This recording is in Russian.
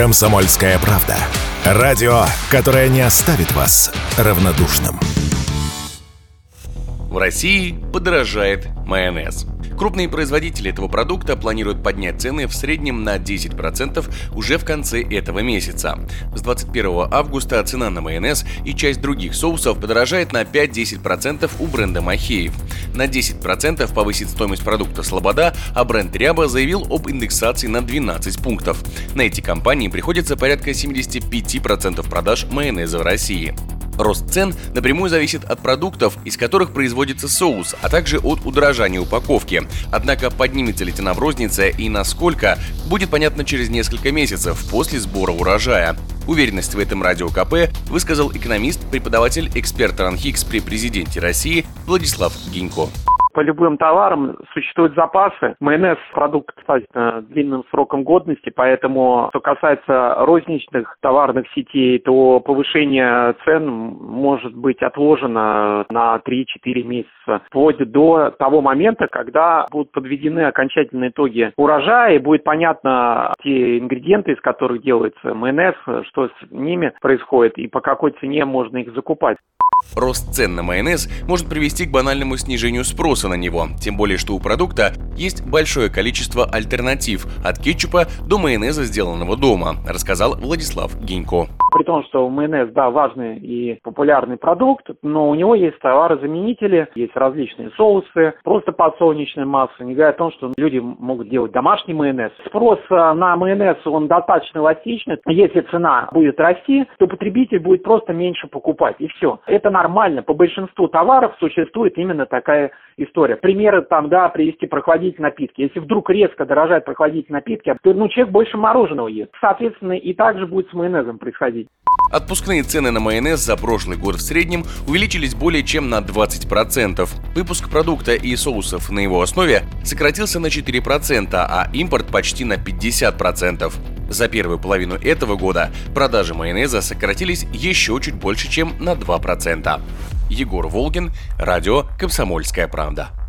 Комсомольская правда. Радио, которое не оставит вас равнодушным. В России подорожает майонез. Крупные производители этого продукта планируют поднять цены в среднем на 10% уже в конце этого месяца. С 21 августа цена на майонез и часть других соусов подорожает на 5-10% у бренда Махеев. На 10% повысит стоимость продукта Слобода, а бренд Ряба заявил об индексации на 12 пунктов. На эти компании приходится порядка 75% продаж майонеза в России. Рост цен напрямую зависит от продуктов, из которых производится соус, а также от удорожания упаковки. Однако поднимется ли цена в рознице и насколько, будет понятно через несколько месяцев после сбора урожая. Уверенность в этом радио КП высказал экономист, преподаватель, эксперт РАНХИКС при президенте России Владислав Гинько. По любым товарам существуют запасы. Майонез – продукт с длинным сроком годности, поэтому, что касается розничных товарных сетей, то повышение цен может быть отложено на 3-4 месяца, вплоть до того момента, когда будут подведены окончательные итоги урожая, и будет понятно те ингредиенты, из которых делается майонез, что с ними происходит и по какой цене можно их закупать. Рост цен на майонез может привести к банальному снижению спроса на него, тем более что у продукта есть большое количество альтернатив от кетчупа до майонеза, сделанного дома, рассказал Владислав Гинько. При том, что майонез, да, важный и популярный продукт, но у него есть товарозаменители, есть различные соусы, просто подсолнечное масло, не говоря о том, что люди могут делать домашний майонез. Спрос э, на майонез, он достаточно эластичный. Если цена будет расти, то потребитель будет просто меньше покупать, и все. Это нормально. По большинству товаров существует именно такая история. Примеры там, да, привести прохладительные напитки. Если вдруг резко дорожают прохладительные напитки, то ну, человек больше мороженого ест. Соответственно, и так же будет с майонезом происходить. Отпускные цены на майонез за прошлый год в среднем увеличились более чем на 20%. Выпуск продукта и соусов на его основе сократился на 4%, а импорт почти на 50%. За первую половину этого года продажи майонеза сократились еще чуть больше, чем на 2%. Егор Волгин, радио «Комсомольская правда».